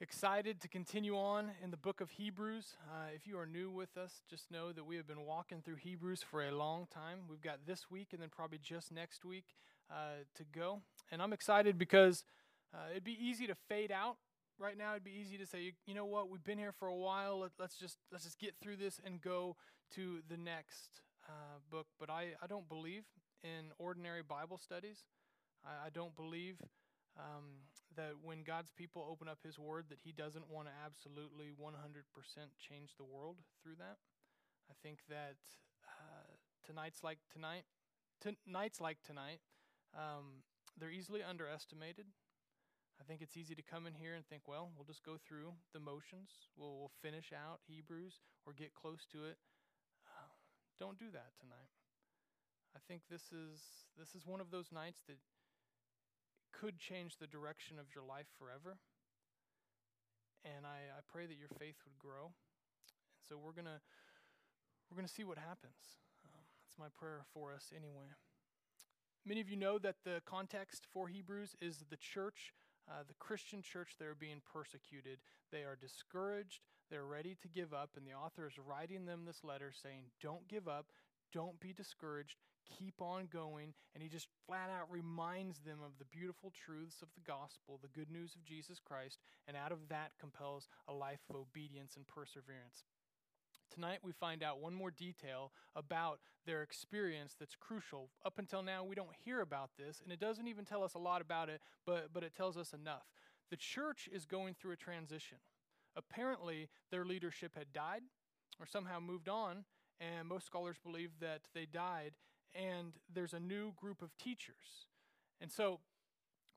excited to continue on in the book of Hebrews. Uh, if you are new with us, just know that we have been walking through Hebrews for a long time. We've got this week and then probably just next week uh, to go. And I'm excited because uh, it'd be easy to fade out. Right now, it'd be easy to say, you know what, we've been here for a while. Let, us just let's just get through this and go to the next uh, book. But I, I don't believe in ordinary Bible studies. I, I don't believe um, that when God's people open up His Word, that He doesn't want to absolutely 100% change the world through that. I think that uh, tonight's like tonight, tonight's like tonight, um, they're easily underestimated. I think it's easy to come in here and think, well, we'll just go through the motions. We'll, we'll finish out Hebrews or get close to it. Uh, don't do that tonight. I think this is this is one of those nights that could change the direction of your life forever. And I, I pray that your faith would grow. And so we're gonna we're gonna see what happens. Um, that's my prayer for us anyway. Many of you know that the context for Hebrews is the church, uh, the Christian church, they're being persecuted. They are discouraged. They're ready to give up. And the author is writing them this letter saying, Don't give up. Don't be discouraged keep on going. And he just flat out reminds them of the beautiful truths of the gospel, the good news of Jesus Christ, and out of that compels a life of obedience and perseverance. Tonight, we find out one more detail about their experience that's crucial. Up until now, we don't hear about this, and it doesn't even tell us a lot about it, but, but it tells us enough. The church is going through a transition. Apparently, their leadership had died or somehow moved on, and most scholars believe that they died and there's a new group of teachers. And so,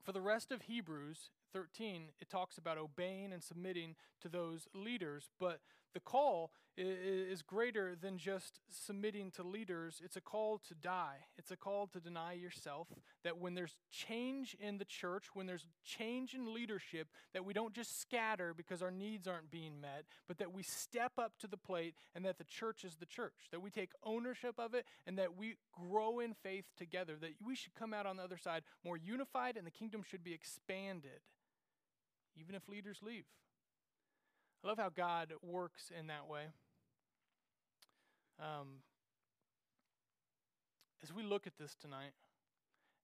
for the rest of Hebrews 13, it talks about obeying and submitting to those leaders, but the call is greater than just submitting to leaders. It's a call to die. It's a call to deny yourself. That when there's change in the church, when there's change in leadership, that we don't just scatter because our needs aren't being met, but that we step up to the plate and that the church is the church. That we take ownership of it and that we grow in faith together. That we should come out on the other side more unified and the kingdom should be expanded, even if leaders leave. I love how God works in that way. Um, as we look at this tonight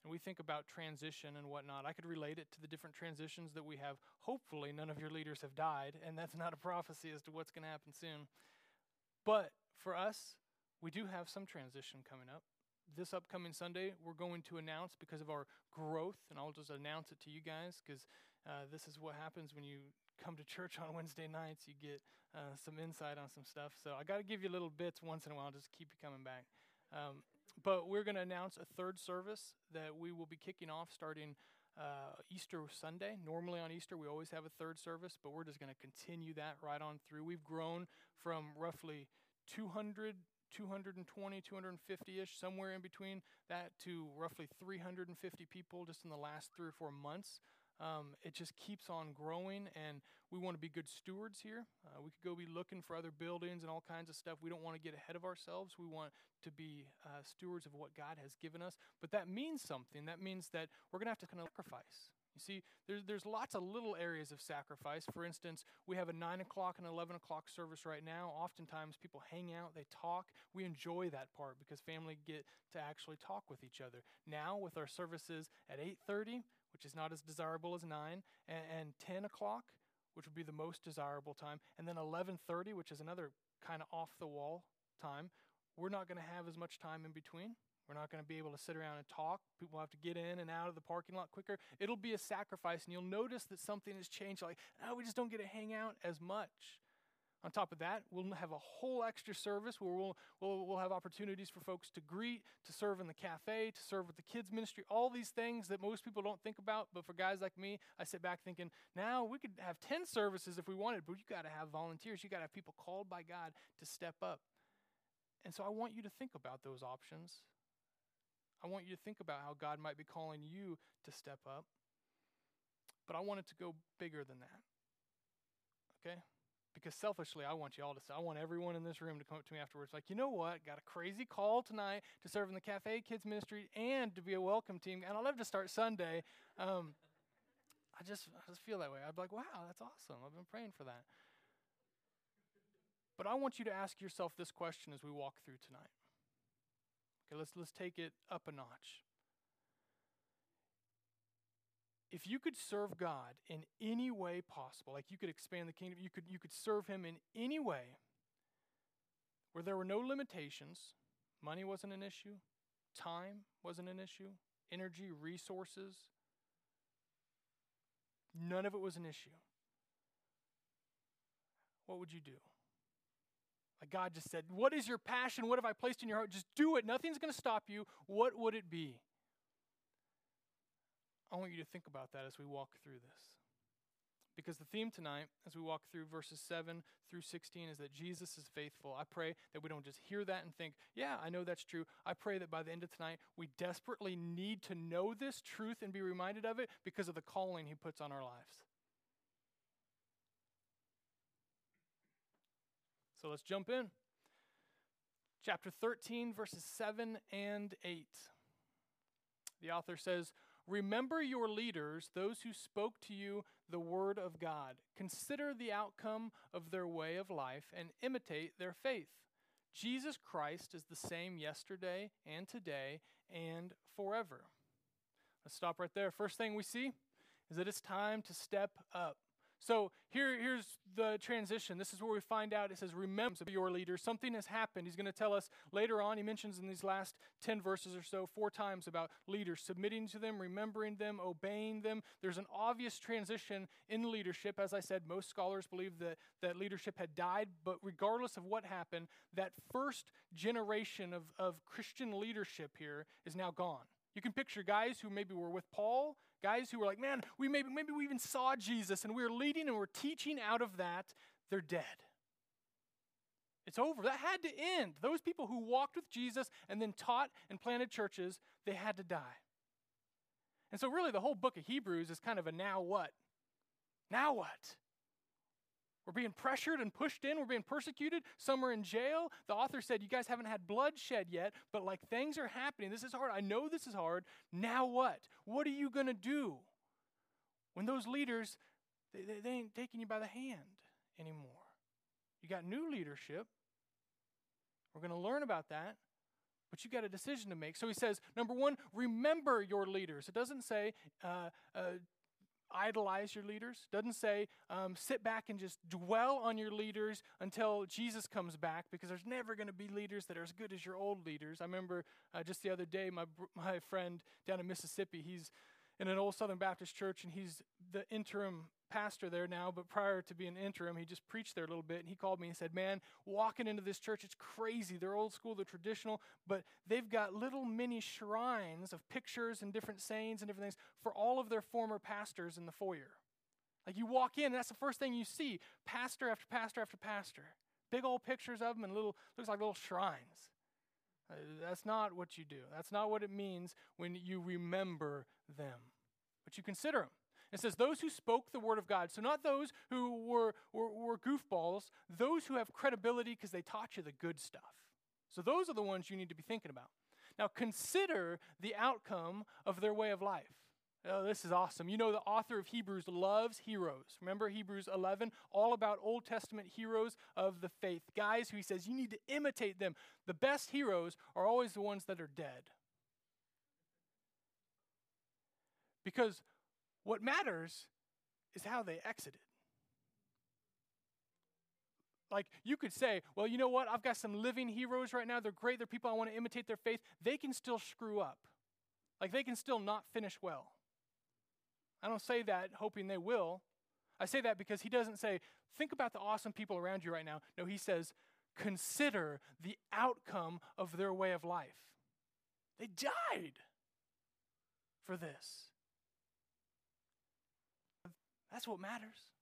and we think about transition and whatnot, I could relate it to the different transitions that we have. Hopefully, none of your leaders have died, and that's not a prophecy as to what's going to happen soon. But for us, we do have some transition coming up. This upcoming Sunday, we're going to announce because of our growth, and I'll just announce it to you guys because uh, this is what happens when you come to church on Wednesday nights, you get uh, some insight on some stuff. So I got to give you little bits once in a while, just keep you coming back. Um, but we're going to announce a third service that we will be kicking off starting uh, Easter Sunday. Normally on Easter, we always have a third service, but we're just going to continue that right on through. We've grown from roughly 200 220, 250 ish, somewhere in between that, to roughly 350 people just in the last three or four months. Um, it just keeps on growing, and we want to be good stewards here. Uh, we could go be looking for other buildings and all kinds of stuff. We don't want to get ahead of ourselves. We want to be uh, stewards of what God has given us. But that means something. That means that we're going to have to kind of sacrifice. You see, there's, there's lots of little areas of sacrifice. For instance, we have a 9 o'clock and 11 o'clock service right now. Oftentimes, people hang out, they talk. We enjoy that part because family get to actually talk with each other. Now, with our services at 8.30, which is not as desirable as 9, and, and 10 o'clock, which would be the most desirable time, and then 11:30, which is another kind of off the wall time. We're not going to have as much time in between. We're not going to be able to sit around and talk. People have to get in and out of the parking lot quicker. It'll be a sacrifice, and you'll notice that something has changed. Like, oh, we just don't get to hang out as much. On top of that, we'll have a whole extra service where we'll, we'll, we'll have opportunities for folks to greet, to serve in the cafe, to serve with the kids' ministry, all these things that most people don't think about. But for guys like me, I sit back thinking, now we could have 10 services if we wanted, but you got to have volunteers. You got to have people called by God to step up. And so I want you to think about those options. I want you to think about how God might be calling you to step up. But I want it to go bigger than that. Okay? Because selfishly, I want you all to say, I want everyone in this room to come up to me afterwards, like, you know what? Got a crazy call tonight to serve in the Cafe Kids Ministry and to be a welcome team. And I'd love to start Sunday. Um, I just, I just feel that way. I'd be like, wow, that's awesome. I've been praying for that. But I want you to ask yourself this question as we walk through tonight. Okay, let's, let's take it up a notch. If you could serve God in any way possible, like you could expand the kingdom, you could, you could serve Him in any way where there were no limitations, money wasn't an issue, time wasn't an issue, energy, resources, none of it was an issue. What would you do? Like God just said, What is your passion? What have I placed in your heart? Just do it. Nothing's going to stop you. What would it be? I want you to think about that as we walk through this. Because the theme tonight, as we walk through verses 7 through 16, is that Jesus is faithful. I pray that we don't just hear that and think, yeah, I know that's true. I pray that by the end of tonight, we desperately need to know this truth and be reminded of it because of the calling he puts on our lives. So let's jump in. Chapter 13, verses 7 and 8. The author says, Remember your leaders, those who spoke to you the word of God. Consider the outcome of their way of life and imitate their faith. Jesus Christ is the same yesterday and today and forever. Let's stop right there. First thing we see is that it's time to step up. So here, here's the transition. This is where we find out it says, Remember your leaders. Something has happened. He's going to tell us later on. He mentions in these last 10 verses or so, four times about leaders submitting to them, remembering them, obeying them. There's an obvious transition in leadership. As I said, most scholars believe that, that leadership had died, but regardless of what happened, that first generation of, of Christian leadership here is now gone. You can picture guys who maybe were with Paul Guys who were like, man, we maybe, maybe we even saw Jesus and we are leading and we're teaching out of that, they're dead. It's over. That had to end. Those people who walked with Jesus and then taught and planted churches, they had to die. And so, really, the whole book of Hebrews is kind of a now what? Now what? We're being pressured and pushed in. We're being persecuted. Some are in jail. The author said, You guys haven't had bloodshed yet, but like things are happening. This is hard. I know this is hard. Now what? What are you going to do when those leaders, they, they, they ain't taking you by the hand anymore? You got new leadership. We're going to learn about that. But you got a decision to make. So he says, number one, remember your leaders. It doesn't say uh, uh, idolize your leaders. Doesn't say um, sit back and just dwell on your leaders until Jesus comes back, because there's never going to be leaders that are as good as your old leaders. I remember uh, just the other day, my my friend down in Mississippi, he's in an old Southern Baptist church, and he's the interim pastor there now, but prior to being interim, he just preached there a little bit. And he called me and said, Man, walking into this church, it's crazy. They're old school, they're traditional, but they've got little mini shrines of pictures and different sayings and different things for all of their former pastors in the foyer. Like you walk in, and that's the first thing you see pastor after pastor after pastor. Big old pictures of them and little, looks like little shrines. Uh, that's not what you do. That's not what it means when you remember them. But you consider them. It says, Those who spoke the word of God. So, not those who were, were, were goofballs, those who have credibility because they taught you the good stuff. So, those are the ones you need to be thinking about. Now, consider the outcome of their way of life. Oh, this is awesome. You know, the author of Hebrews loves heroes. Remember Hebrews 11? All about Old Testament heroes of the faith. Guys who he says you need to imitate them. The best heroes are always the ones that are dead. Because what matters is how they exited. Like you could say, well, you know what? I've got some living heroes right now. They're great. They're people I want to imitate their faith. They can still screw up. Like they can still not finish well. I don't say that hoping they will. I say that because he doesn't say, think about the awesome people around you right now. No, he says, consider the outcome of their way of life. They died for this. That's what matters.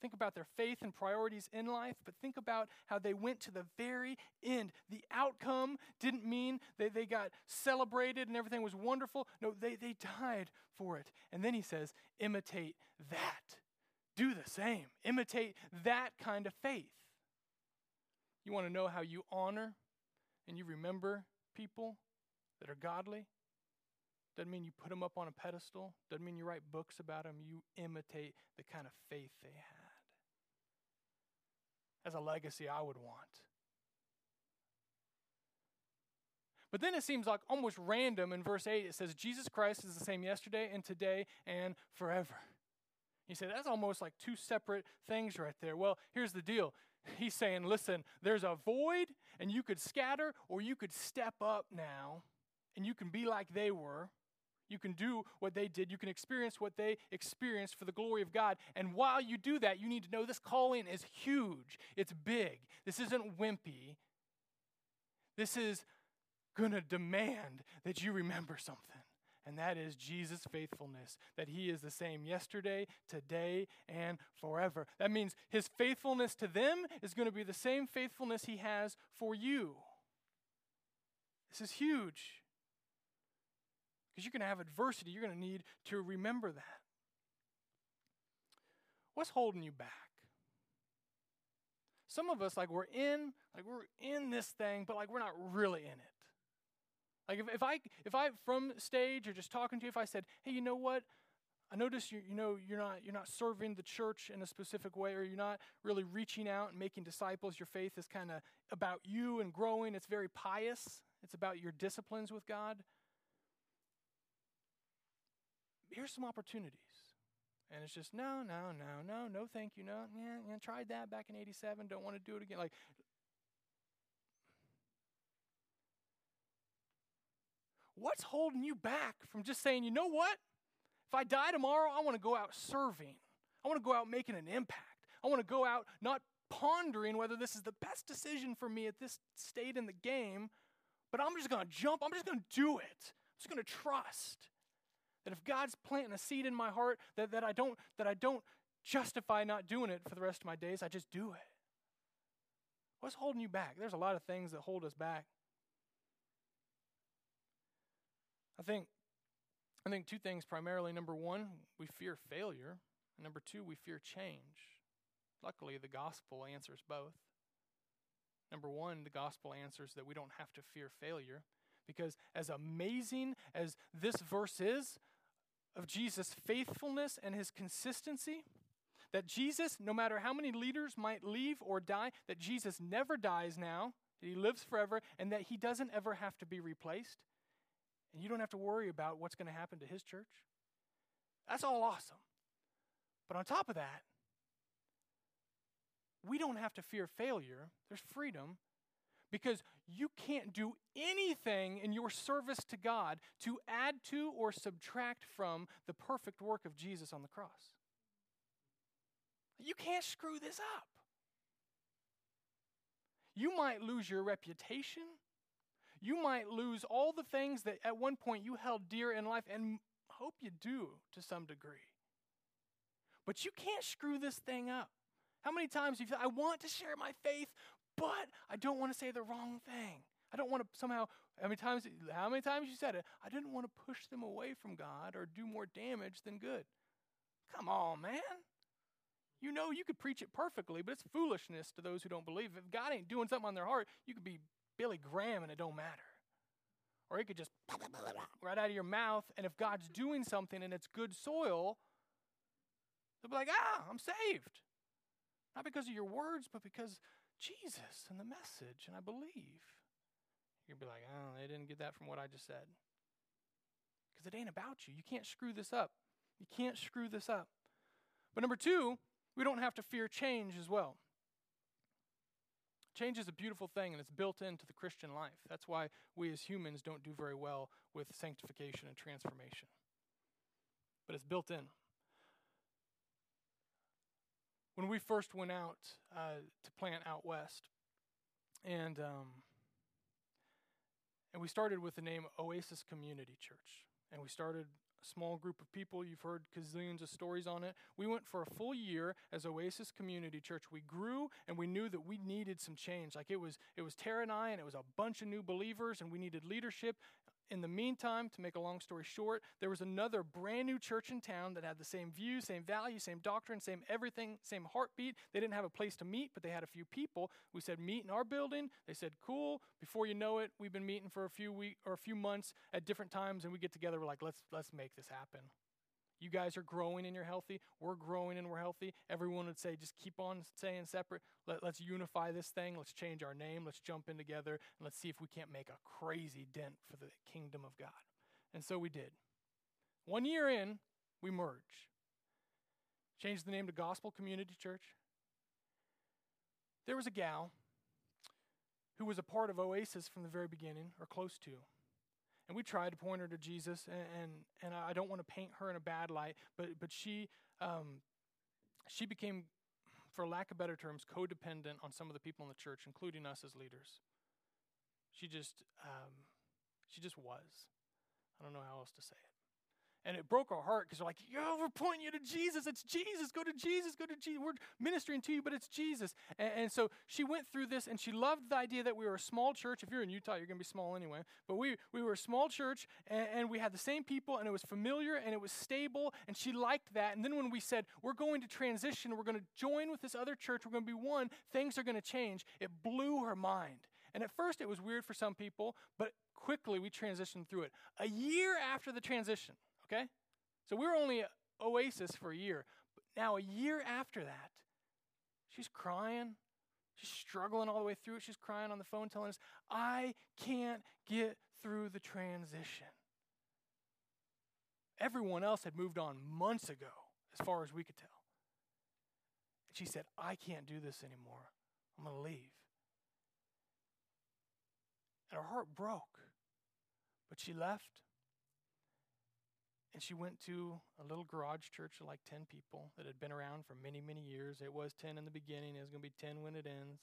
Think about their faith and priorities in life, but think about how they went to the very end. The outcome didn't mean that they got celebrated and everything was wonderful. No, they, they died for it. And then he says, imitate that. Do the same. Imitate that kind of faith. You want to know how you honor and you remember people that are godly? Doesn't mean you put them up on a pedestal. Doesn't mean you write books about them. You imitate the kind of faith they had. As a legacy, I would want. But then it seems like almost random in verse 8, it says, Jesus Christ is the same yesterday and today and forever. You say, that's almost like two separate things right there. Well, here's the deal. He's saying, listen, there's a void, and you could scatter, or you could step up now, and you can be like they were. You can do what they did. You can experience what they experienced for the glory of God. And while you do that, you need to know this calling is huge. It's big. This isn't wimpy. This is going to demand that you remember something. And that is Jesus' faithfulness, that he is the same yesterday, today, and forever. That means his faithfulness to them is going to be the same faithfulness he has for you. This is huge. Because you're going to have adversity, you're going to need to remember that. What's holding you back? Some of us, like, we're in, like, we're in this thing, but, like, we're not really in it. Like if, if I if I from stage or just talking to you, if I said, hey, you know what? I notice you you know you're not you're not serving the church in a specific way, or you're not really reaching out and making disciples. Your faith is kind of about you and growing. It's very pious. It's about your disciplines with God. Here's some opportunities. And it's just no, no, no, no, no, thank you, no, yeah, yeah, tried that back in '87. Don't want to do it again. Like What's holding you back from just saying, you know what? If I die tomorrow, I want to go out serving. I want to go out making an impact. I want to go out not pondering whether this is the best decision for me at this state in the game, but I'm just going to jump. I'm just going to do it. I'm just going to trust that if God's planting a seed in my heart, that, that I don't that I don't justify not doing it for the rest of my days. I just do it. What's holding you back? There's a lot of things that hold us back. I think I think two things primarily. Number one, we fear failure. And number two, we fear change. Luckily, the gospel answers both. Number one, the gospel answers that we don't have to fear failure. Because as amazing as this verse is of Jesus' faithfulness and his consistency, that Jesus, no matter how many leaders might leave or die, that Jesus never dies now, that he lives forever, and that he doesn't ever have to be replaced and you don't have to worry about what's going to happen to his church. That's all awesome. But on top of that, we don't have to fear failure. There's freedom because you can't do anything in your service to God to add to or subtract from the perfect work of Jesus on the cross. You can't screw this up. You might lose your reputation you might lose all the things that at one point you held dear in life, and hope you do to some degree. But you can't screw this thing up. How many times have said, I want to share my faith, but I don't want to say the wrong thing. I don't want to somehow, how many times, how many times you said it? I didn't want to push them away from God or do more damage than good. Come on, man. You know you could preach it perfectly, but it's foolishness to those who don't believe. If God ain't doing something on their heart, you could be Billy Graham and it don't matter. Or it could just right out of your mouth, and if God's doing something and it's good soil, they'll be like, ah, I'm saved. Not because of your words, but because Jesus and the message, and I believe. You'd be like, oh, they didn't get that from what I just said. Because it ain't about you. You can't screw this up. You can't screw this up. But number two, we don't have to fear change as well. Change is a beautiful thing and it's built into the Christian life. That's why we as humans don't do very well with sanctification and transformation. But it's built in. When we first went out uh, to plant out west, and um, and we started with the name Oasis Community Church, and we started a small group of people. You've heard gazillions of stories on it. We went for a full year as Oasis Community Church. We grew and we knew that we needed some change. Like it was it was Tara and I and it was a bunch of new believers and we needed leadership in the meantime, to make a long story short, there was another brand new church in town that had the same views, same values, same doctrine, same everything, same heartbeat. They didn't have a place to meet, but they had a few people. We said, meet in our building. They said, cool. Before you know it, we've been meeting for a few weeks or a few months at different times, and we get together. We're like, let's let's make this happen. You guys are growing and you're healthy. We're growing and we're healthy. Everyone would say, just keep on staying separate. Let, let's unify this thing. Let's change our name. Let's jump in together and let's see if we can't make a crazy dent for the kingdom of God. And so we did. One year in, we merged. Changed the name to Gospel Community Church. There was a gal who was a part of Oasis from the very beginning, or close to and we tried to point her to Jesus, and and, and I don't want to paint her in a bad light, but but she um, she became, for lack of better terms, codependent on some of the people in the church, including us as leaders. She just um, she just was. I don't know how else to say it. And it broke our heart because we're like, yo, we're pointing you to Jesus. It's Jesus. Go to Jesus. Go to Jesus. We're ministering to you, but it's Jesus. And, and, so she went through this and she loved the idea that we were a small church. If you're in Utah, you're going to be small anyway. But we, we were a small church and, and we had the same people and it was familiar and it was stable. And she liked that. And then when we said, we're going to transition, we're going to join with this other church, we're going to be one, things are going to change, it blew her mind. And at first it was weird for some people, but quickly we transitioned through it. A year after the transition, Okay? So we were only Oasis for a year. But now, a year after that, she's crying. She's struggling all the way through it. She's crying on the phone, telling us, I can't get through the transition. Everyone else had moved on months ago, as far as we could tell. And she said, I can't do this anymore. I'm going to leave. And her heart broke. But she left. And she went to a little garage church of like 10 people that had been around for many, many years. It was 10 in the beginning, it was going to be 10 when it ends.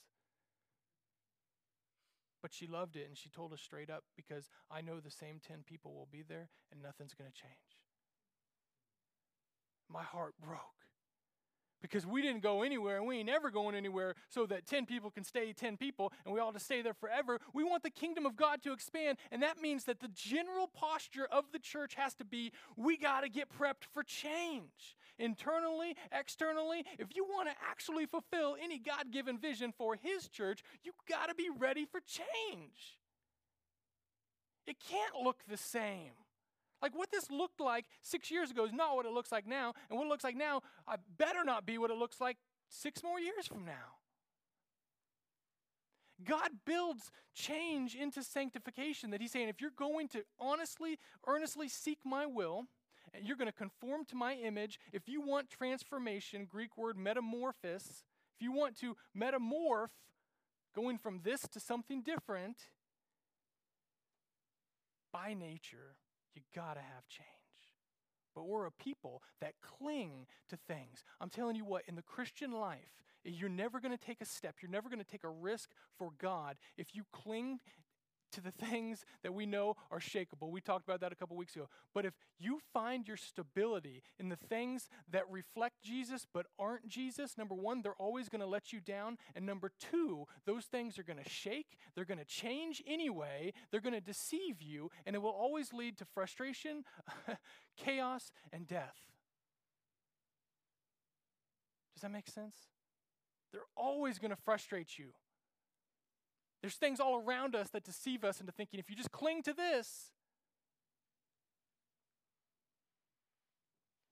But she loved it and she told us straight up because I know the same 10 people will be there and nothing's going to change. My heart broke because we didn't go anywhere and we ain't never going anywhere so that 10 people can stay 10 people and we all just stay there forever. We want the kingdom of God to expand, and that means that the general posture of the church has to be we got to get prepped for change. Internally, externally, if you want to actually fulfill any God given vision for His church, you got to be ready for change. It can't look the same. Like what this looked like six years ago is not what it looks like now. And what it looks like now, I better not be what it looks like six more years from now. God builds change into sanctification that He's saying, if you're going to honestly, earnestly seek my will, and you're going to conform to my image, if you want transformation, Greek word metamorphosis, if you want to metamorph, going from this to something different, by nature, you got to have change. But we're a people that cling to things. I'm telling you what, in the Christian life, you're never going to take a step, you're never going to take a risk for God if you cling to the things that we know are shakable. We talked about that a couple weeks ago. But if you find your stability in the things that reflect Jesus but aren't Jesus, number one, they're always going to let you down. And number two, those things are going to shake, they're going to change anyway, they're going to deceive you, and it will always lead to frustration, chaos, and death. Does that make sense? They're always going to frustrate you. There's things all around us that deceive us into thinking if you just cling to this,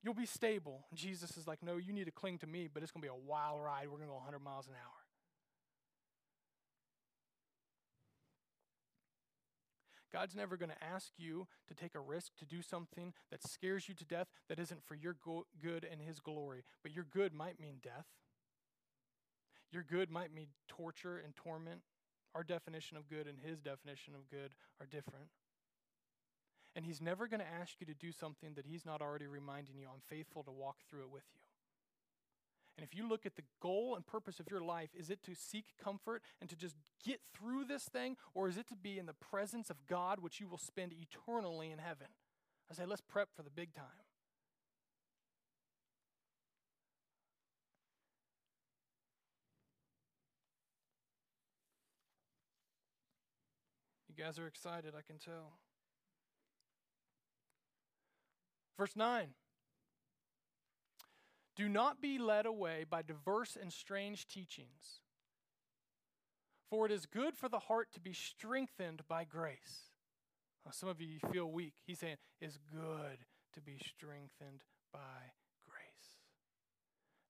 you'll be stable. And Jesus is like, no, you need to cling to me, but it's going to be a wild ride. We're going to go 100 miles an hour. God's never going to ask you to take a risk to do something that scares you to death that isn't for your go- good and His glory. But your good might mean death. Your good might mean torture and torment. Our definition of good and his definition of good are different. And he's never going to ask you to do something that he's not already reminding you, I'm faithful to walk through it with you. And if you look at the goal and purpose of your life, is it to seek comfort and to just get through this thing, or is it to be in the presence of God, which you will spend eternally in heaven? I say, let's prep for the big time. You guys are excited, I can tell. Verse 9 Do not be led away by diverse and strange teachings, for it is good for the heart to be strengthened by grace. some of you feel weak. He's saying it's good to be strengthened by grace.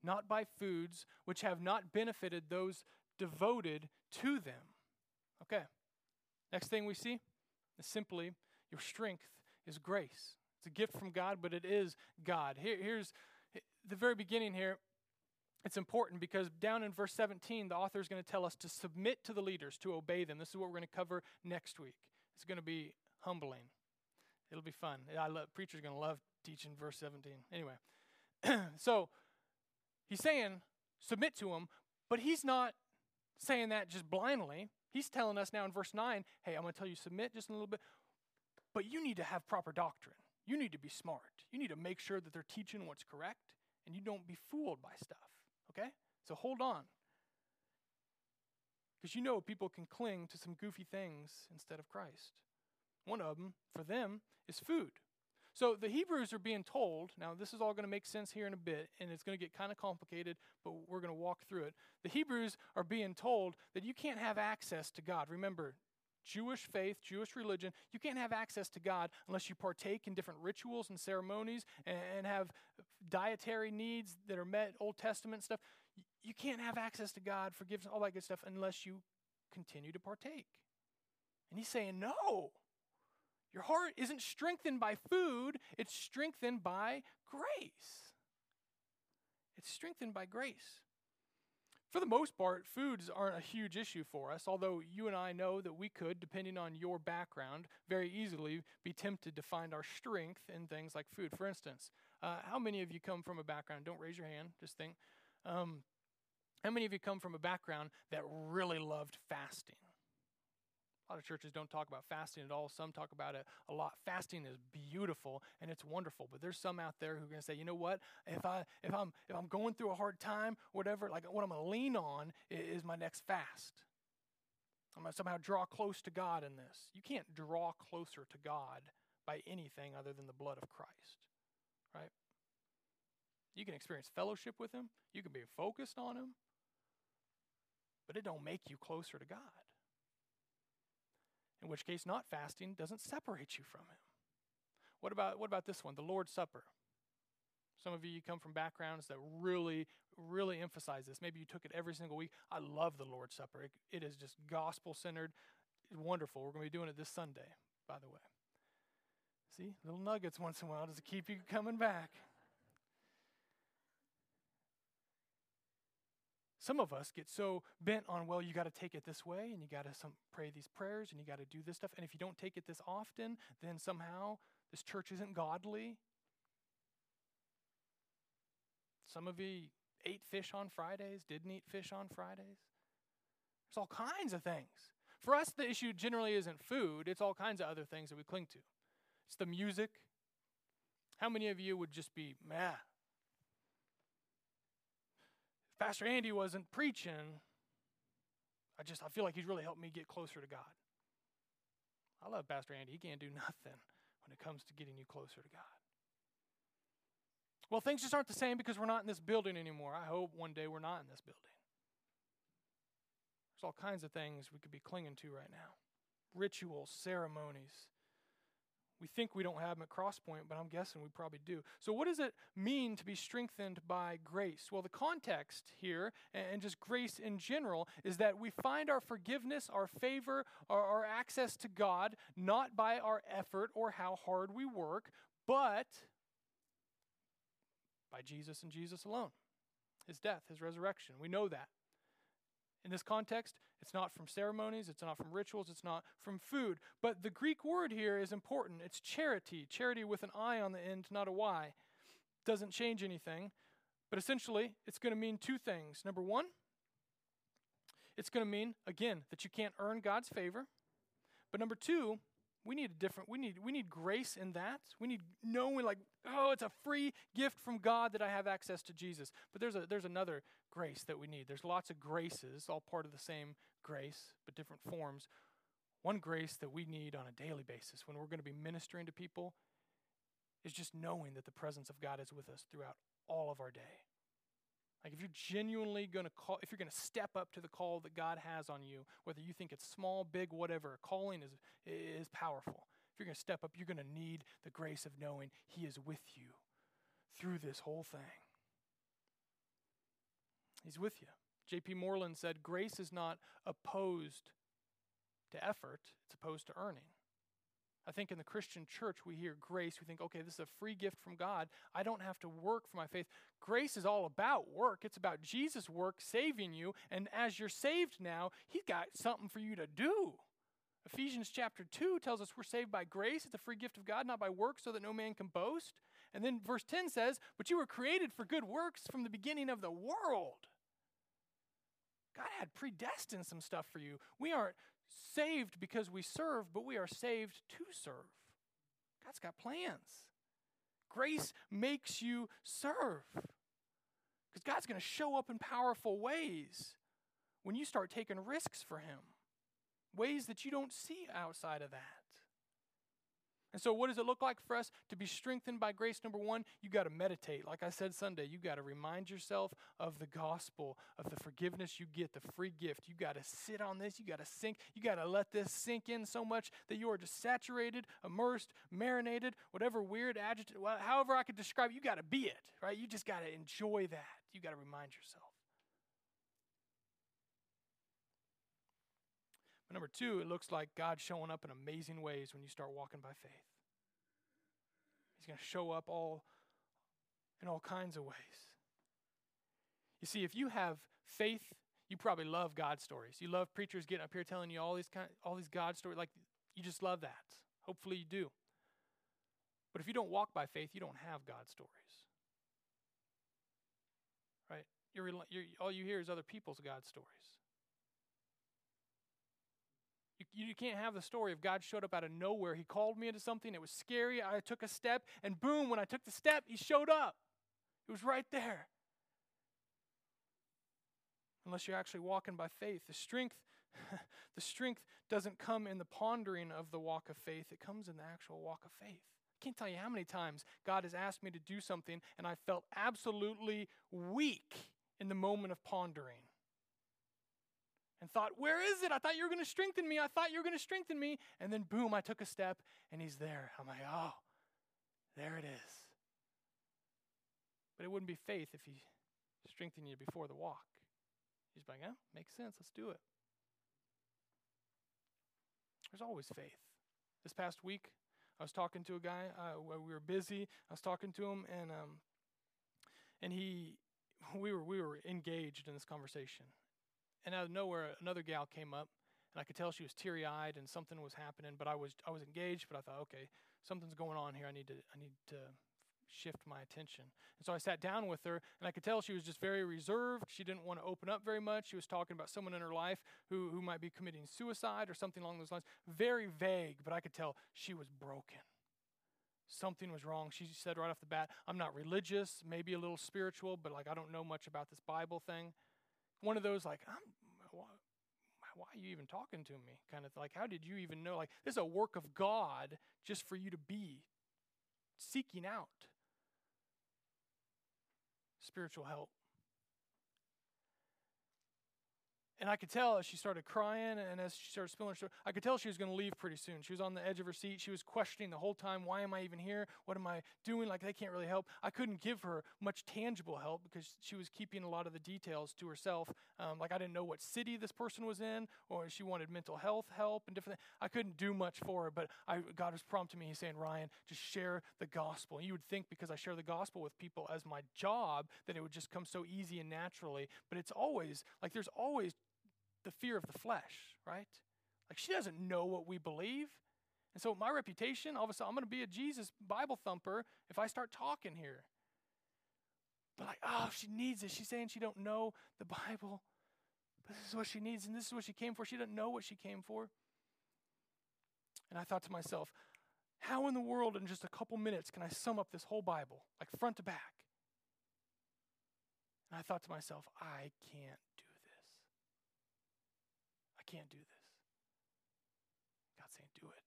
Not by foods which have not benefited those devoted to them. Okay. Next thing we see is simply your strength is grace. It's a gift from God, but it is God. Here, here's the very beginning here. It's important because down in verse 17, the author is going to tell us to submit to the leaders, to obey them. This is what we're going to cover next week. It's going to be humbling. It'll be fun. I love preachers going to love teaching verse 17. Anyway, so he's saying submit to him, but he's not saying that just blindly. He's telling us now in verse 9, hey, I'm going to tell you submit just a little bit, but you need to have proper doctrine. You need to be smart. You need to make sure that they're teaching what's correct and you don't be fooled by stuff. Okay? So hold on. Because you know people can cling to some goofy things instead of Christ. One of them, for them, is food. So the Hebrews are being told, now this is all going to make sense here in a bit, and it's going to get kind of complicated, but we're going to walk through it. The Hebrews are being told that you can't have access to God. Remember, Jewish faith, Jewish religion, you can't have access to God unless you partake in different rituals and ceremonies and have dietary needs that are met, Old Testament stuff. You can't have access to God, forgiveness, all that good stuff, unless you continue to partake. And he's saying, no. Your heart isn't strengthened by food, it's strengthened by grace. It's strengthened by grace. For the most part, foods aren't a huge issue for us, although you and I know that we could, depending on your background, very easily be tempted to find our strength in things like food. For instance, uh, how many of you come from a background? Don't raise your hand, just think. Um, how many of you come from a background that really loved fasting? A lot of churches don't talk about fasting at all. Some talk about it a lot. Fasting is beautiful and it's wonderful, but there's some out there who are going to say, you know what? If I if I'm if I'm going through a hard time, whatever, like what I'm going to lean on is my next fast. I'm going to somehow draw close to God in this. You can't draw closer to God by anything other than the blood of Christ, right? You can experience fellowship with Him. You can be focused on Him, but it don't make you closer to God in which case not fasting doesn't separate you from him. What about what about this one, the Lord's Supper? Some of you, you come from backgrounds that really, really emphasize this. Maybe you took it every single week. I love the Lord's Supper. it, it is just gospel centered, wonderful. We're going to be doing it this Sunday, by the way. See, little nuggets once in a while. Does it keep you coming back? Some of us get so bent on, well, you got to take it this way and you got to pray these prayers and you got to do this stuff. And if you don't take it this often, then somehow this church isn't godly. Some of you ate fish on Fridays, didn't eat fish on Fridays. There's all kinds of things. For us, the issue generally isn't food, it's all kinds of other things that we cling to. It's the music. How many of you would just be, meh, Pastor Andy wasn't preaching, I just I feel like he's really helped me get closer to God. I love Pastor Andy. He can't do nothing when it comes to getting you closer to God. Well, things just aren't the same because we're not in this building anymore. I hope one day we're not in this building. There's all kinds of things we could be clinging to right now rituals, ceremonies, we think we don't have them at Crosspoint, but I'm guessing we probably do. So, what does it mean to be strengthened by grace? Well, the context here, and just grace in general, is that we find our forgiveness, our favor, our, our access to God not by our effort or how hard we work, but by Jesus and Jesus alone. His death, his resurrection. We know that. In this context, it's not from ceremonies, it's not from rituals, it's not from food. But the Greek word here is important. It's charity, charity with an I on the end, not a Y. Doesn't change anything. But essentially, it's going to mean two things. Number one, it's going to mean, again, that you can't earn God's favor. But number two, we need a different we need we need grace in that we need knowing like oh it's a free gift from god that i have access to jesus but there's a there's another grace that we need there's lots of graces all part of the same grace but different forms one grace that we need on a daily basis when we're going to be ministering to people is just knowing that the presence of God is with us throughout all of our day. Like if you're genuinely going to call, if you're going to step up to the call that God has on you, whether you think it's small, big, whatever, calling is is powerful. If you're going to step up, you're going to need the grace of knowing He is with you through this whole thing. He's with you. J.P. Moreland said, "Grace is not opposed to effort; it's opposed to earning." I think in the Christian church, we hear grace. We think, okay, this is a free gift from God. I don't have to work for my faith. Grace is all about work, it's about Jesus' work saving you. And as you're saved now, He's got something for you to do. Ephesians chapter 2 tells us we're saved by grace. It's a free gift of God, not by works, so that no man can boast. And then verse 10 says, But you were created for good works from the beginning of the world. God had predestined some stuff for you. We aren't saved because we serve, but we are saved to serve. God's got plans. Grace makes you serve. Because God's going to show up in powerful ways when you start taking risks for Him, ways that you don't see outside of that. And so, what does it look like for us to be strengthened by grace? Number one, you got to meditate. Like I said Sunday, you got to remind yourself of the gospel, of the forgiveness you get, the free gift. You got to sit on this. You got to sink. You got to let this sink in so much that you are just saturated, immersed, marinated, whatever weird adjective, however I could describe it, you got to be it, right? You just got to enjoy that. You got to remind yourself. Number two, it looks like God showing up in amazing ways when you start walking by faith. He's going to show up all in all kinds of ways. You see, if you have faith, you probably love God stories. You love preachers getting up here telling you all these kind, all these God stories. Like you just love that. Hopefully, you do. But if you don't walk by faith, you don't have God stories. Right? You're, you're, all you hear is other people's God stories. You, can't have the story of God showed up out of nowhere. He called me into something. It was scary. I took a step, and boom, when I took the step, He showed up. It was right there. Unless you're actually walking by faith. The strength, the strength doesn't come in the pondering of the walk of faith, it comes in the actual walk of faith. I can't tell you how many times God has asked me to do something, and I felt absolutely weak in the moment of pondering and thought, Where is it? I thought you were going to strengthen me. I thought you were going to strengthen me. And then, boom, I took a step and he's there. I'm like, Oh, there it is. But it wouldn't be faith if he strengthened you before the walk. He's like, Yeah, makes sense. Let's do it. There's always faith. This past week, I was talking to a guy. Uh, we were busy. I was talking to him, and um, and he, we were we were engaged in this conversation, and out of nowhere, another gal came up, and I could tell she was teary eyed and something was happening. But I was I was engaged, but I thought, okay, something's going on here. I need to I need to shift my attention. And so I sat down with her, and I could tell she was just very reserved. She didn't want to open up very much. She was talking about someone in her life who, who might be committing suicide or something along those lines. Very vague, but I could tell she was broken. Something was wrong. She said right off the bat, I'm not religious, maybe a little spiritual, but like I don't know much about this Bible thing one of those like, why, why are you even talking to me? Kind of like, how did you even know? Like, this is a work of God just for you to be seeking out spiritual help. And I could tell as she started crying and as she started spilling her story, I could tell she was going to leave pretty soon. She was on the edge of her seat. She was questioning the whole time, why am I even here? What am I doing? Like, they can't really help. I couldn't give her much tangible help because she was keeping a lot of the details to herself. Um, like, I didn't know what city this person was in, or she wanted mental health help and different things. I couldn't do much for her, but I, God was prompting me. He's saying, Ryan, just share the gospel. And you would think because I share the gospel with people as my job that it would just come so easy and naturally. But it's always, like, there's always the fear of the flesh, right? Like she doesn't know what we believe. And so my reputation, all of a sudden, I'm going to be a Jesus Bible thumper if I start talking here. But like, oh, she needs it. She's saying she don't know the Bible. But this is what she needs, and this is what she came for. She doesn't know what she came for. And I thought to myself, how in the world in just a couple minutes can I sum up this whole Bible, like front to back? And I thought to myself, I can't can't do this. God's saying, do it.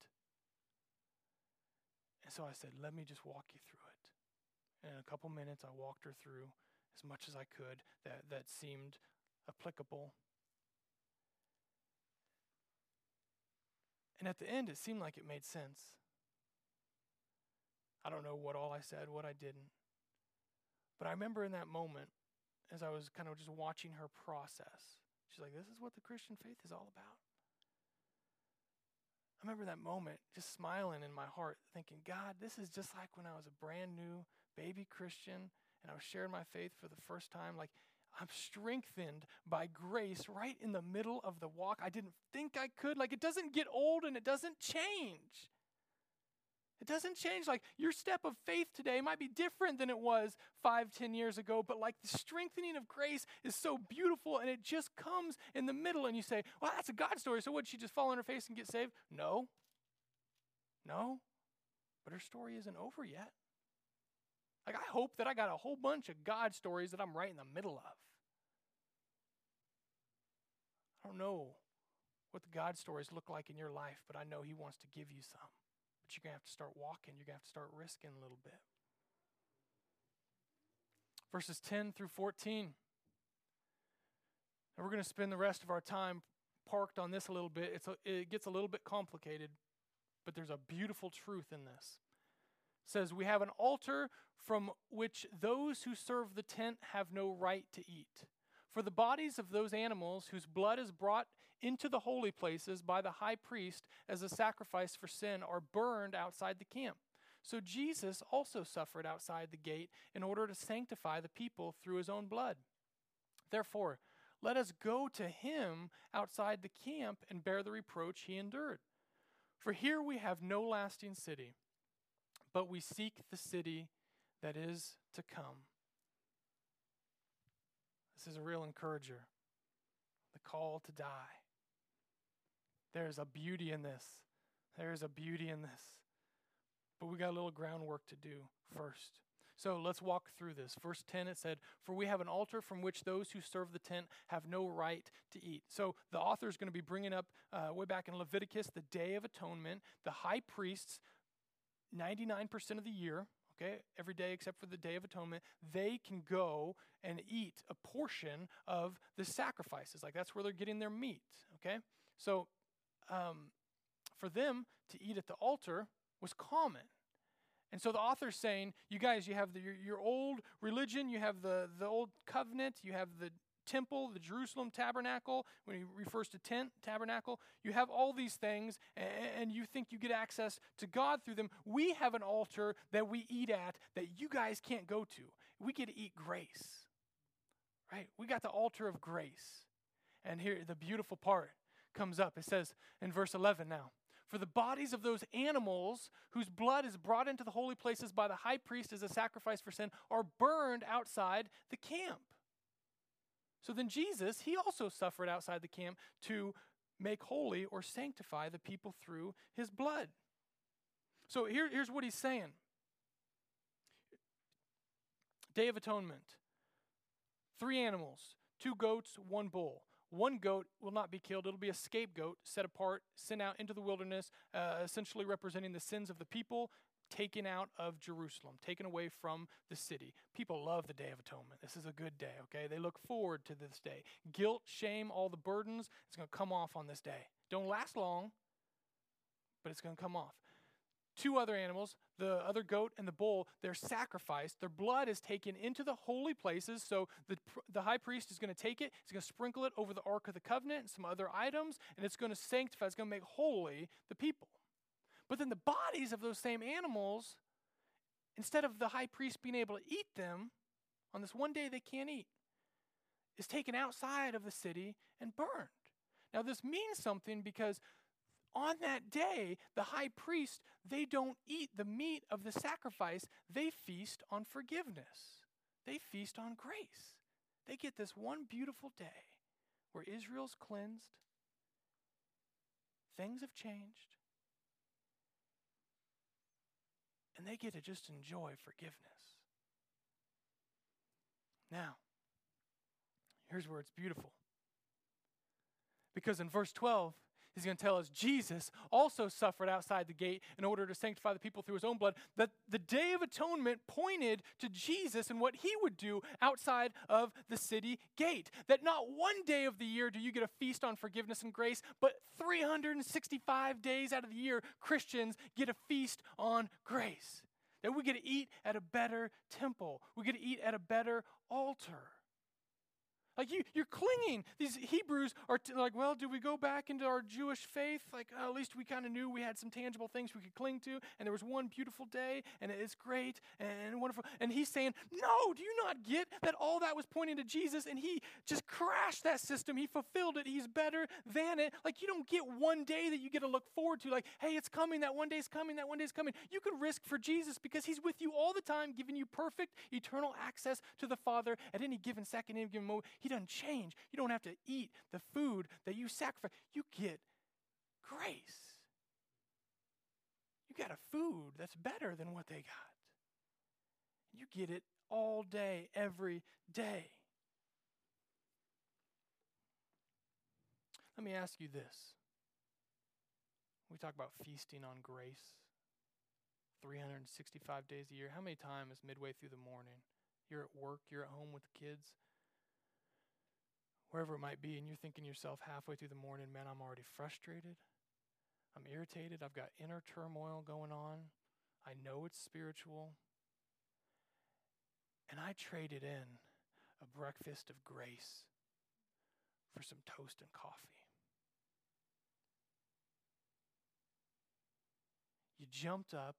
And so I said, Let me just walk you through it. And in a couple minutes, I walked her through as much as I could that, that seemed applicable. And at the end, it seemed like it made sense. I don't know what all I said, what I didn't. But I remember in that moment, as I was kind of just watching her process, she's like, This is what the Christian faith is all about. I remember that moment just smiling in my heart, thinking, God, this is just like when I was a brand new baby Christian and I was sharing my faith for the first time. Like, I'm strengthened by grace right in the middle of the walk. I didn't think I could. Like, it doesn't get old and it doesn't change. It doesn't change. Like, your step of faith today might be different than it was five, ten years ago, but like the strengthening of grace is so beautiful and it just comes in the middle. And you say, well, that's a God story. So, would she just fall on her face and get saved? No. No. But her story isn't over yet. Like, I hope that I got a whole bunch of God stories that I'm right in the middle of. I don't know what the God stories look like in your life, but I know He wants to give you some. But you're going to have to start walking, you're going to have to start risking a little bit. Verses 10 through 14. And we're going to spend the rest of our time parked on this a little bit. It's a, it gets a little bit complicated, but there's a beautiful truth in this says, We have an altar from which those who serve the tent have no right to eat. For the bodies of those animals whose blood is brought into the holy places by the high priest as a sacrifice for sin are burned outside the camp. So Jesus also suffered outside the gate in order to sanctify the people through his own blood. Therefore, let us go to him outside the camp and bear the reproach he endured. For here we have no lasting city but we seek the city that is to come. Is a real encourager. The call to die. There's a beauty in this. There's a beauty in this. But we got a little groundwork to do first. So let's walk through this. Verse 10 it said, For we have an altar from which those who serve the tent have no right to eat. So the author is going to be bringing up uh, way back in Leviticus the Day of Atonement. The high priests 99% of the year, okay, every day except for the Day of Atonement, they can go and eat a portion of the sacrifices. Like that's where they're getting their meat, okay? So um, for them to eat at the altar was common. And so the author's saying, you guys, you have the, your, your old religion, you have the, the old covenant, you have the temple, the Jerusalem tabernacle, when he refers to tent, tabernacle, you have all these things and you think you get access to God through them. We have an altar that we eat at that you guys can't go to. We get to eat grace, right? We got the altar of grace. And here, the beautiful part comes up. It says in verse 11 now. For the bodies of those animals whose blood is brought into the holy places by the high priest as a sacrifice for sin are burned outside the camp. So then Jesus, he also suffered outside the camp to make holy or sanctify the people through his blood. So here, here's what he's saying Day of Atonement three animals, two goats, one bull. One goat will not be killed. It'll be a scapegoat set apart, sent out into the wilderness, uh, essentially representing the sins of the people taken out of Jerusalem, taken away from the city. People love the Day of Atonement. This is a good day, okay? They look forward to this day. Guilt, shame, all the burdens, it's going to come off on this day. Don't last long, but it's going to come off. Two other animals, the other goat and the bull, they're sacrificed. Their blood is taken into the holy places. So the, the high priest is going to take it, he's going to sprinkle it over the Ark of the Covenant and some other items, and it's going to sanctify, it's going to make holy the people. But then the bodies of those same animals, instead of the high priest being able to eat them on this one day they can't eat, is taken outside of the city and burned. Now, this means something because on that day, the high priest, they don't eat the meat of the sacrifice, they feast on forgiveness. They feast on grace. They get this one beautiful day where Israel's cleansed, things have changed, and they get to just enjoy forgiveness. Now, here's where it's beautiful. Because in verse 12, He's going to tell us Jesus also suffered outside the gate in order to sanctify the people through his own blood. That the Day of Atonement pointed to Jesus and what he would do outside of the city gate. That not one day of the year do you get a feast on forgiveness and grace, but 365 days out of the year, Christians get a feast on grace. That we get to eat at a better temple, we get to eat at a better altar. Like you, you're clinging. These Hebrews are t- like, well, do we go back into our Jewish faith? Like, oh, at least we kind of knew we had some tangible things we could cling to, and there was one beautiful day, and it's great and wonderful. And he's saying, no, do you not get that all that was pointing to Jesus, and he just crashed that system. He fulfilled it. He's better than it. Like, you don't get one day that you get to look forward to. Like, hey, it's coming. That one day's coming. That one day's coming. You can risk for Jesus because he's with you all the time, giving you perfect eternal access to the Father at any given second, any given moment. Doesn't change. You don't have to eat the food that you sacrifice. You get grace. You got a food that's better than what they got. You get it all day, every day. Let me ask you this. We talk about feasting on grace 365 days a year. How many times midway through the morning you're at work, you're at home with the kids, wherever it might be, and you're thinking yourself halfway through the morning, man, I'm already frustrated. I'm irritated. I've got inner turmoil going on. I know it's spiritual. And I traded in a breakfast of grace for some toast and coffee. You jumped up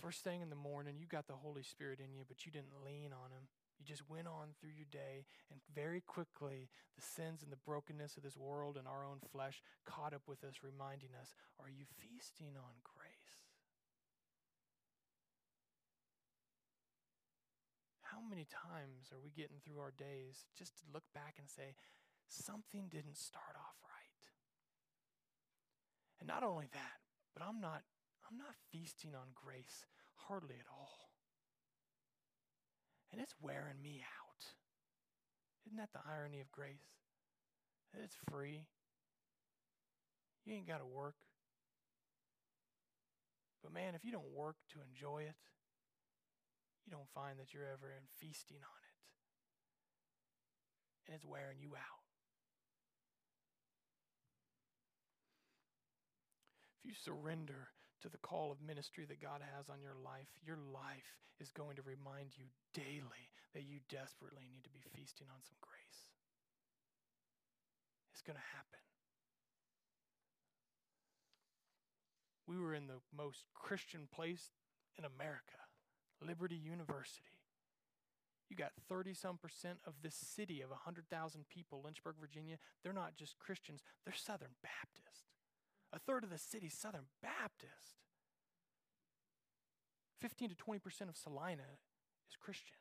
first thing in the morning, you got the Holy Spirit in you, but you didn't lean on Him. You just went on through your day, and very quickly, the sins and the brokenness of this world and our own flesh caught up with us, reminding us Are you feasting on grace? How many times are we getting through our days just to look back and say, Something didn't start off right? And not only that, but I'm not, I'm not feasting on grace hardly at all and it's wearing me out. Isn't that the irony of grace? It's free. You ain't got to work. But man, if you don't work to enjoy it, you don't find that you're ever in feasting on it. And it's wearing you out. If you surrender to the call of ministry that God has on your life, your life is going to remind you daily that you desperately need to be feasting on some grace. It's going to happen. We were in the most Christian place in America, Liberty University. You got 30 some percent of this city of 100,000 people, Lynchburg, Virginia. They're not just Christians, they're Southern Baptist. A third of the city's Southern Baptist. 15 to 20% of Salina is Christian.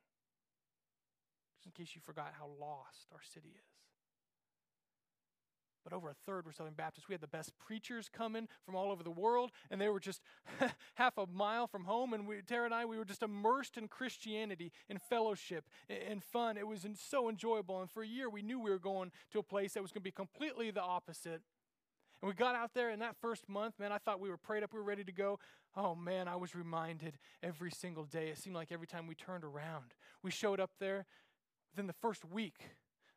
Just in case you forgot how lost our city is. But over a third were Southern Baptists. We had the best preachers coming from all over the world, and they were just half a mile from home. And we, Tara and I, we were just immersed in Christianity, in fellowship, in fun. It was so enjoyable. And for a year, we knew we were going to a place that was going to be completely the opposite and we got out there in that first month, man, I thought we were prayed up, we were ready to go. Oh man, I was reminded every single day. It seemed like every time we turned around, we showed up there within the first week.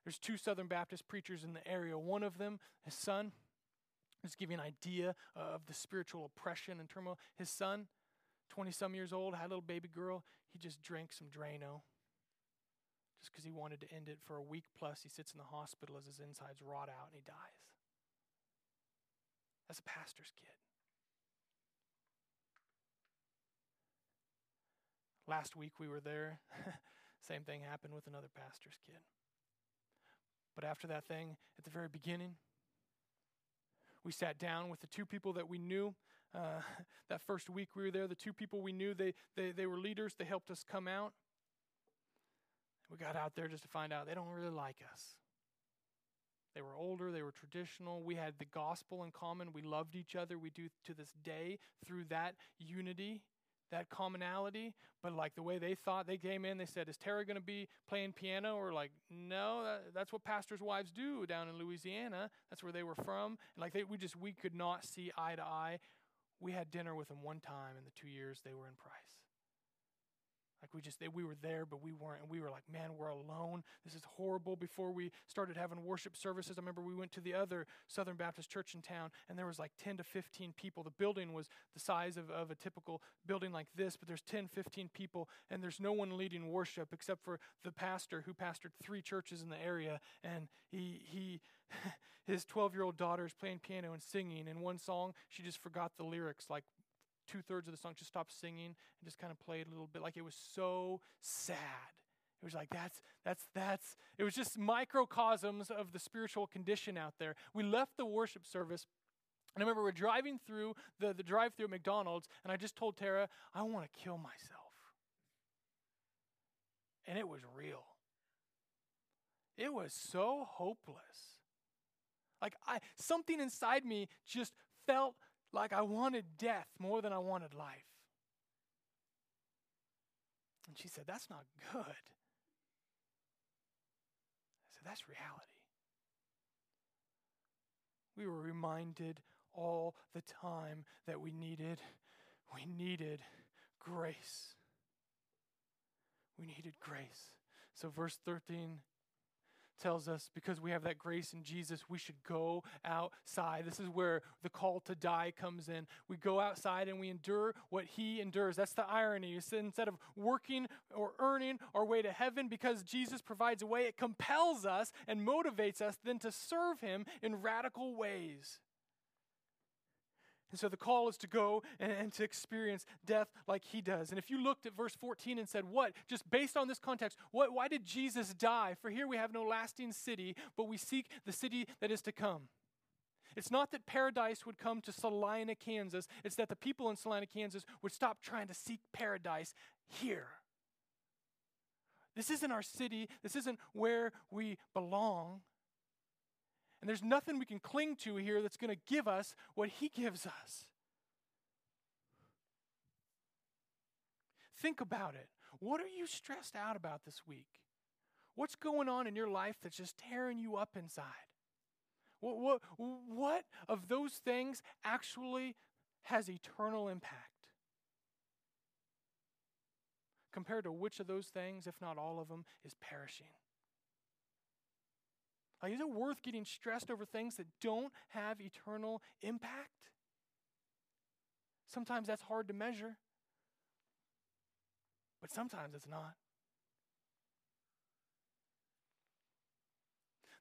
There's two Southern Baptist preachers in the area. One of them, his son, just give you an idea of the spiritual oppression and turmoil. His son, 20 some years old, had a little baby girl. He just drank some Drano just because he wanted to end it for a week plus. He sits in the hospital as his insides rot out and he dies. That's a pastor's kid. Last week we were there. Same thing happened with another pastor's kid. But after that thing, at the very beginning, we sat down with the two people that we knew. Uh, that first week we were there, the two people we knew, they, they, they were leaders. They helped us come out. We got out there just to find out they don't really like us. They were older, they were traditional. We had the gospel in common. We loved each other. We do to this day through that unity that commonality, but like the way they thought, they came in, they said, Is Tara going to be playing piano? Or like, no, that, that's what pastors' wives do down in Louisiana. That's where they were from. And like, they, we just, we could not see eye to eye. We had dinner with them one time in the two years they were in Price. Like we just we were there, but we weren't, and we were like, man, we're alone. This is horrible. Before we started having worship services, I remember we went to the other Southern Baptist church in town, and there was like 10 to 15 people. The building was the size of, of a typical building like this, but there's 10, 15 people, and there's no one leading worship except for the pastor who pastored three churches in the area, and he he his 12 year old daughter is playing piano and singing. In one song, she just forgot the lyrics like two thirds of the song, just stopped singing and just kind of played a little bit. Like it was so sad. It was like that's that's that's it was just microcosms of the spiritual condition out there. We left the worship service and I remember we're driving through the, the drive through at McDonald's, and I just told Tara, I want to kill myself. And it was real. It was so hopeless. Like I something inside me just felt like I wanted death more than I wanted life. And she said, That's not good. I said, That's reality. We were reminded all the time that we needed, we needed grace. We needed grace. So, verse 13 tells us because we have that grace in Jesus, we should go outside. This is where the call to die comes in. We go outside and we endure what he endures. That's the irony. Instead of working or earning our way to heaven because Jesus provides a way, it compels us and motivates us then to serve him in radical ways. And so the call is to go and, and, to experience death like he does. And if you looked at verse 14 and said, What? Just based on this context, what, why did Jesus die? For here we have no lasting city, but we seek the city that is to come. It's not that paradise would come to Salina, Kansas. It's that the people in Salina, Kansas would stop trying to seek paradise here. This isn't our city. This isn't where we belong. And there's nothing we can cling to here that's going to give us what He gives us. Think about it. What are you stressed out about this week? What's going on in your life that's just tearing you up inside? What, what, what of those things actually has eternal impact? Compared to which of those things, if not all of them, is perishing? Like, is it worth getting stressed over things that don't have eternal impact? Sometimes that's hard to measure, but sometimes it's not.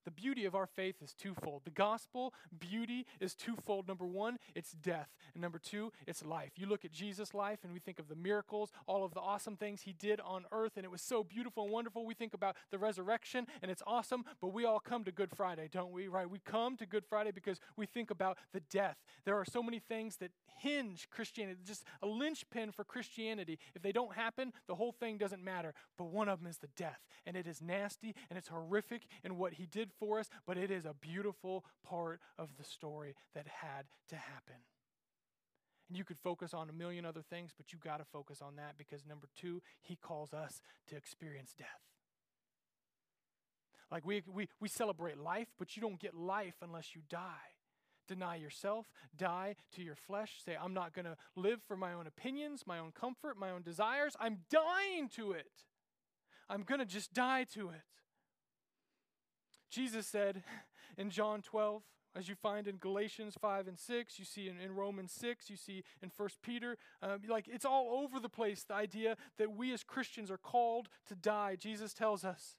The beauty of our faith is twofold. The gospel beauty is twofold. Number one, it's death. And number two, it's life. You look at Jesus' life and we think of the miracles, all of the awesome things he did on earth, and it was so beautiful and wonderful. We think about the resurrection and it's awesome, but we all come to Good Friday, don't we? Right? We come to Good Friday because we think about the death. There are so many things that hinge Christianity, just a linchpin for Christianity. If they don't happen, the whole thing doesn't matter. But one of them is the death, and it is nasty and it's horrific in what he did for us, but it is a beautiful part of the story that had to happen. And you could focus on a million other things, but you got to focus on that because number two, he calls us to experience death. Like we, we, we celebrate life, but you don't get life unless you die. Deny yourself, die to your flesh. Say, I'm not going to live for my own opinions, my own comfort, my own desires. I'm dying to it. I'm going to just die to it. Jesus said in John 12, as you find in Galatians 5 and 6, you see in, in Romans 6, you see in 1 Peter, uh, like it's all over the place, the idea that we as Christians are called to die. Jesus tells us.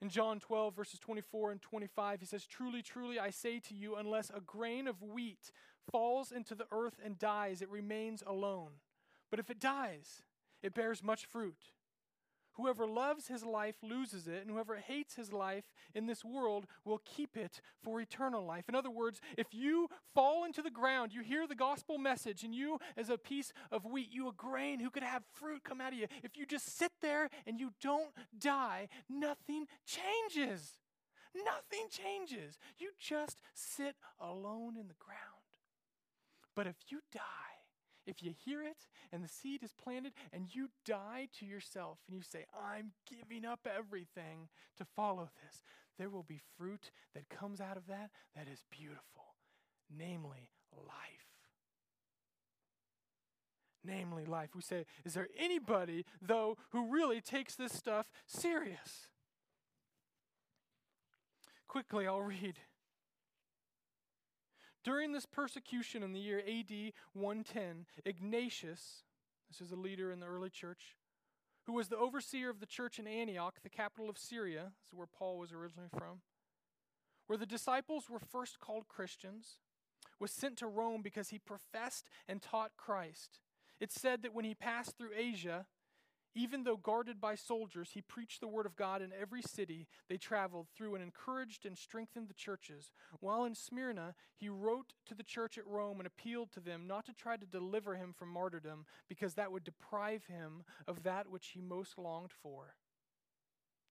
In John 12, verses 24 and 25, he says, Truly, truly, I say to you, unless a grain of wheat falls into the earth and dies, it remains alone. But if it dies, it bears much fruit. Whoever loves his life loses it, and whoever hates his life in this world will keep it for eternal life. In other words, if you fall into the ground, you hear the gospel message, and you, as a piece of wheat, you a grain who could have fruit come out of you, if you just sit there and you don't die, nothing changes. Nothing changes. You just sit alone in the ground. But if you die, if you hear it and the seed is planted and you die to yourself and you say, I'm giving up everything to follow this, there will be fruit that comes out of that that is beautiful, namely life. Namely, life. We say, is there anybody, though, who really takes this stuff serious? Quickly, I'll read. During this persecution in the year AD 110, Ignatius, this is a leader in the early church, who was the overseer of the church in Antioch, the capital of Syria, this is where Paul was originally from, where the disciples were first called Christians, was sent to Rome because he professed and taught Christ. It's said that when he passed through Asia, even though guarded by soldiers, he preached the word of God in every city they traveled through and encouraged and strengthened the churches. While in Smyrna, he wrote to the church at Rome and appealed to them not to try to deliver him from martyrdom, because that would deprive him of that which he most longed for.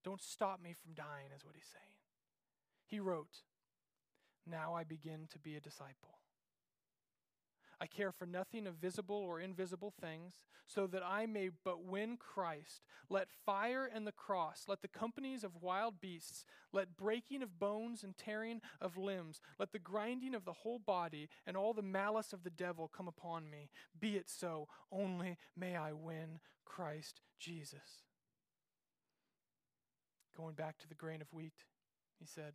Don't stop me from dying, is what he's saying. He wrote, Now I begin to be a disciple. I care for nothing of visible or invisible things, so that I may but win Christ. Let fire and the cross, let the companies of wild beasts, let breaking of bones and tearing of limbs, let the grinding of the whole body and all the malice of the devil come upon me. Be it so, only may I win Christ Jesus. Going back to the grain of wheat, he said,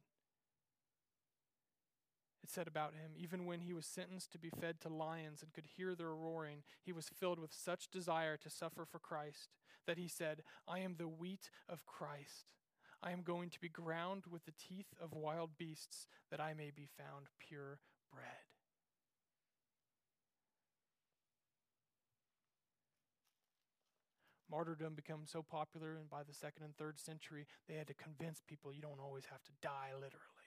it said about him, even when he was sentenced to be fed to lions and could hear their roaring, he was filled with such desire to suffer for Christ that he said, I am the wheat of Christ. I am going to be ground with the teeth of wild beasts that I may be found pure bread. Martyrdom became so popular, and by the second and third century, they had to convince people you don't always have to die literally.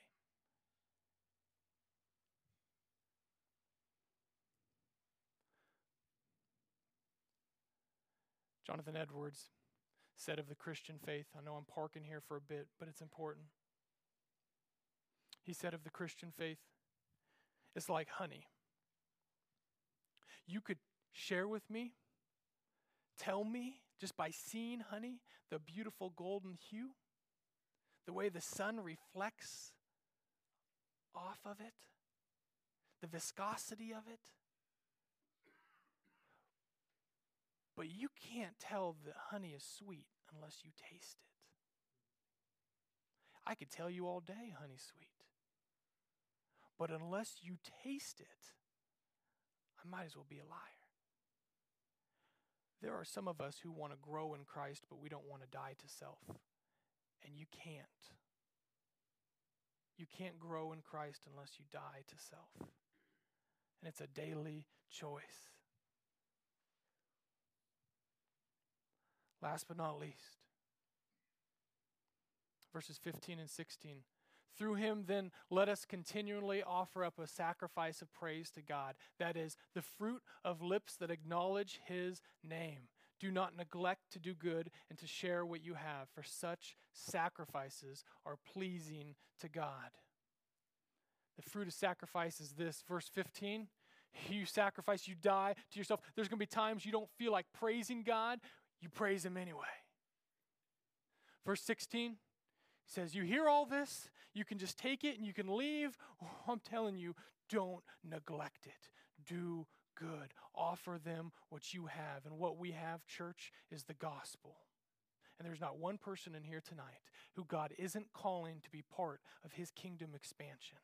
Jonathan Edwards said of the Christian faith. I know I'm parking here for a bit, but it's important. He said of the Christian faith, it's like honey. You could share with me, tell me, just by seeing honey, the beautiful golden hue, the way the sun reflects off of it, the viscosity of it, But you can't tell that honey is sweet unless you taste it. I could tell you all day honey sweet. But unless you taste it, I might as well be a liar. There are some of us who want to grow in Christ, but we don't want to die to self. And you can't. You can't grow in Christ unless you die to self. And it's a daily choice. Last but not least, verses 15 and 16. Through him, then, let us continually offer up a sacrifice of praise to God. That is, the fruit of lips that acknowledge his name. Do not neglect to do good and to share what you have, for such sacrifices are pleasing to God. The fruit of sacrifice is this. Verse 15 you sacrifice, you die to yourself. There's going to be times you don't feel like praising God you praise him anyway. Verse 16 says, You hear all this, you can just take it and you can leave. Oh, I'm telling you, don't neglect it. Do good. Offer them what you have. And what we have, church, is the gospel. And there's not one person in here tonight who God isn't calling to be part of his kingdom expansion.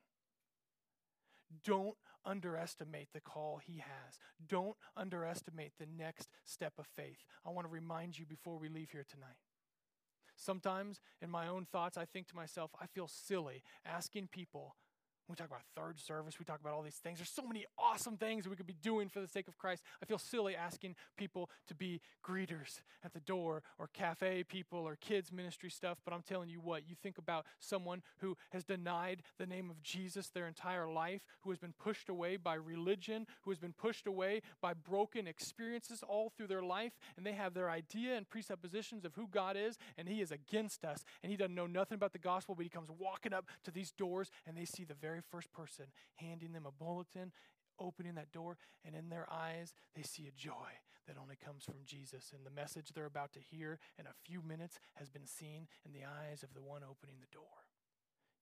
Don't underestimate the call he has. Don't underestimate the next step of faith. I want to remind you before we leave here tonight. Sometimes in my own thoughts, I think to myself, I feel silly asking people we talk about third service, we talk about all these things. There's so many awesome things we could be doing for the sake of Christ. I feel silly asking people to be greeters at the door or cafe people or kids ministry stuff, but I'm telling you what, you think about someone who has denied the name of Jesus their entire life, who has been pushed away by religion, who has been pushed away by broken experiences all through their life, and they have their idea and presuppositions of who God is, and He is against us, and He doesn't know nothing about the gospel, but He comes walking up to these doors, and they see the very very first person handing them a bulletin opening that door, and in their eyes, they see a joy that only comes from Jesus. And the message they're about to hear in a few minutes has been seen in the eyes of the one opening the door.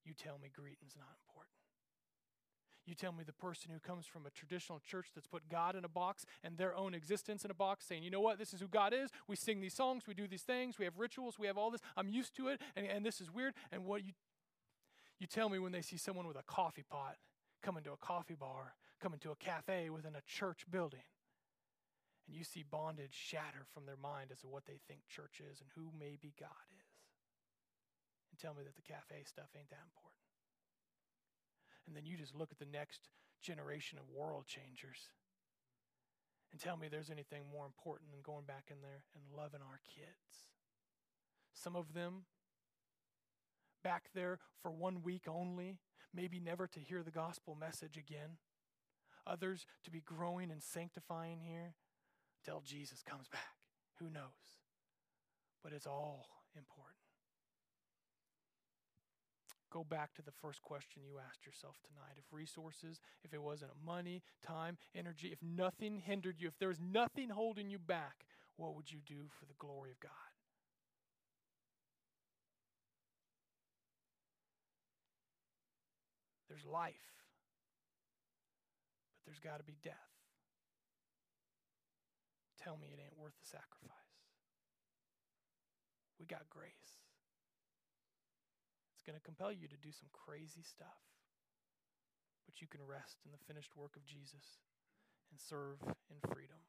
You tell me greeting's not important. You tell me the person who comes from a traditional church that's put God in a box and their own existence in a box, saying, you know what, this is who God is. We sing these songs, we do these things, we have rituals, we have all this. I'm used to it, and, and this is weird. And what you you tell me when they see someone with a coffee pot coming to a coffee bar, coming to a cafe within a church building, and you see bondage shatter from their mind as to what they think church is and who maybe God is. And tell me that the cafe stuff ain't that important and then you just look at the next generation of world changers and tell me there's anything more important than going back in there and loving our kids. Some of them back there for one week only, maybe never to hear the gospel message again. Others to be growing and sanctifying here till Jesus comes back. Who knows? But it's all important go back to the first question you asked yourself tonight. If resources, if it wasn't money, time, energy, if nothing hindered you, if there was nothing holding you back, what would you do for the glory of God? There's life, but there's got to be death. Tell me it ain't worth the sacrifice. We got grace. It's going to compel you to do some crazy stuff. But you can rest in the finished work of Jesus and serve in freedom.